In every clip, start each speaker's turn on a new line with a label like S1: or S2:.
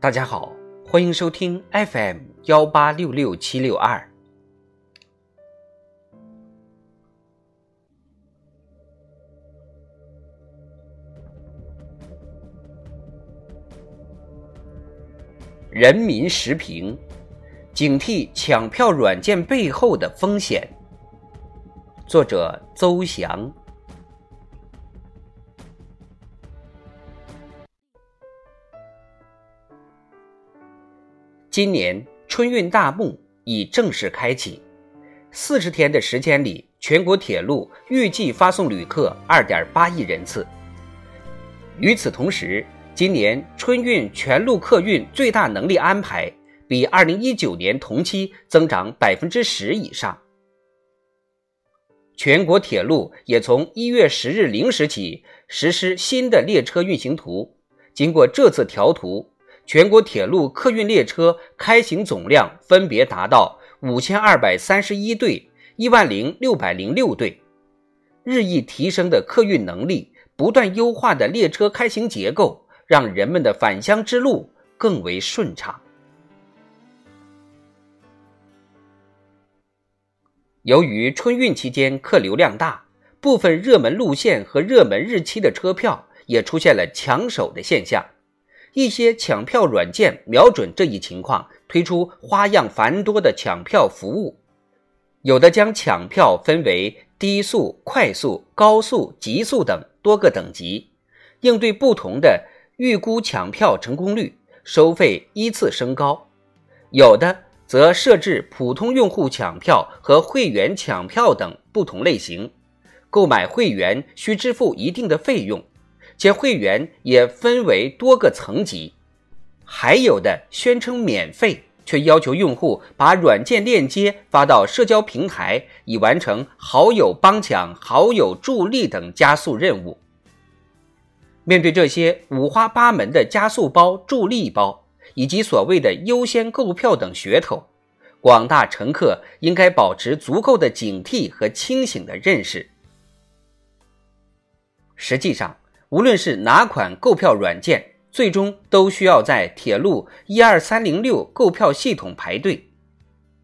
S1: 大家好，欢迎收听 FM 幺八六六七六二。人民时评：警惕抢票软件背后的风险。作者：邹翔。今年春运大幕已正式开启，四十天的时间里，全国铁路预计发送旅客二点八亿人次。与此同时，今年春运全路客运最大能力安排比二零一九年同期增长百分之十以上。全国铁路也从一月十日零时起实施新的列车运行图，经过这次调图。全国铁路客运列车开行总量分别达到五千二百三十一对、一万零六百零六对，日益提升的客运能力、不断优化的列车开行结构，让人们的返乡之路更为顺畅。由于春运期间客流量大，部分热门路线和热门日期的车票也出现了抢手的现象。一些抢票软件瞄准这一情况，推出花样繁多的抢票服务。有的将抢票分为低速、快速、高速、极速等多个等级，应对不同的预估抢票成功率，收费依次升高。有的则设置普通用户抢票和会员抢票等不同类型，购买会员需支付一定的费用。且会员也分为多个层级，还有的宣称免费，却要求用户把软件链接发到社交平台，以完成好友帮抢、好友助力等加速任务。面对这些五花八门的加速包、助力包，以及所谓的优先购票等噱头，广大乘客应该保持足够的警惕和清醒的认识。实际上，无论是哪款购票软件，最终都需要在铁路一二三零六购票系统排队。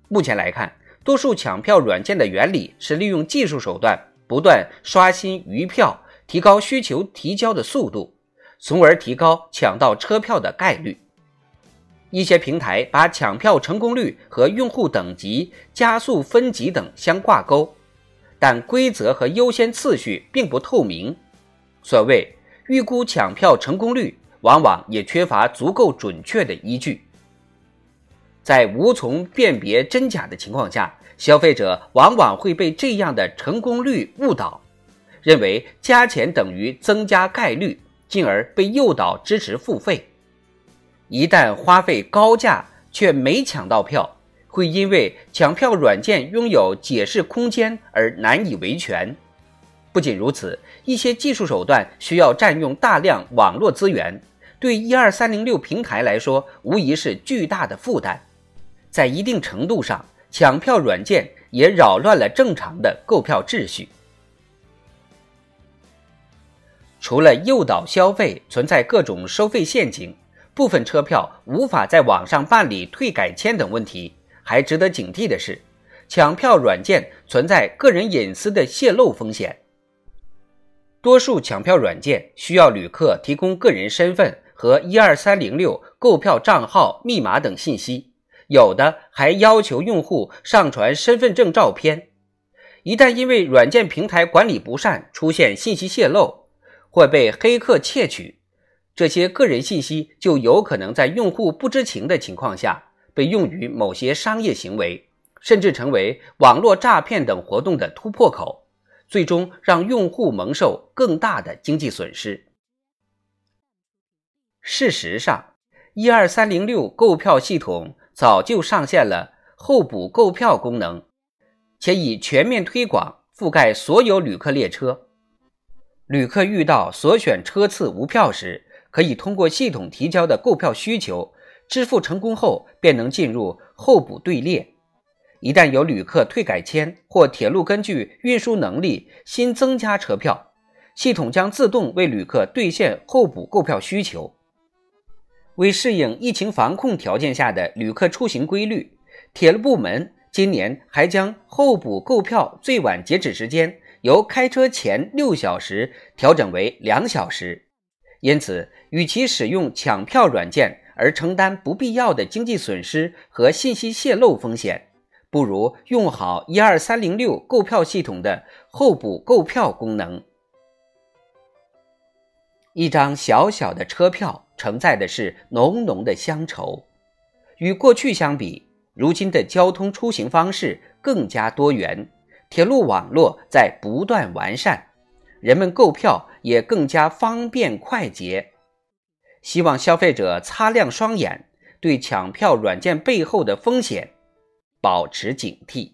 S1: 目前来看，多数抢票软件的原理是利用技术手段，不断刷新余票，提高需求提交的速度，从而提高抢到车票的概率。一些平台把抢票成功率和用户等级、加速分级等相挂钩，但规则和优先次序并不透明。所谓预估抢票成功率，往往也缺乏足够准确的依据。在无从辨别真假的情况下，消费者往往会被这样的成功率误导，认为加钱等于增加概率，进而被诱导支持付费。一旦花费高价却没抢到票，会因为抢票软件拥有解释空间而难以维权。不仅如此，一些技术手段需要占用大量网络资源，对一二三零六平台来说，无疑是巨大的负担。在一定程度上，抢票软件也扰乱了正常的购票秩序。除了诱导消费存在各种收费陷阱，部分车票无法在网上办理退改签等问题，还值得警惕的是，抢票软件存在个人隐私的泄露风险。多数抢票软件需要旅客提供个人身份和一二三零六购票账号、密码等信息，有的还要求用户上传身份证照片。一旦因为软件平台管理不善出现信息泄露，或被黑客窃取，这些个人信息就有可能在用户不知情的情况下被用于某些商业行为，甚至成为网络诈骗等活动的突破口。最终让用户蒙受更大的经济损失。事实上，一二三零六购票系统早就上线了候补购票功能，且已全面推广，覆盖所有旅客列车。旅客遇到所选车次无票时，可以通过系统提交的购票需求，支付成功后便能进入候补队列。一旦有旅客退改签或铁路根据运输能力新增加车票，系统将自动为旅客兑现候补购票需求。为适应疫情防控条件下的旅客出行规律，铁路部门今年还将候补购票最晚截止时间由开车前六小时调整为两小时。因此，与其使用抢票软件而承担不必要的经济损失和信息泄露风险，不如用好一二三零六购票系统的候补购票功能。一张小小的车票承载的是浓浓的乡愁。与过去相比，如今的交通出行方式更加多元，铁路网络在不断完善，人们购票也更加方便快捷。希望消费者擦亮双眼，对抢票软件背后的风险保持警惕。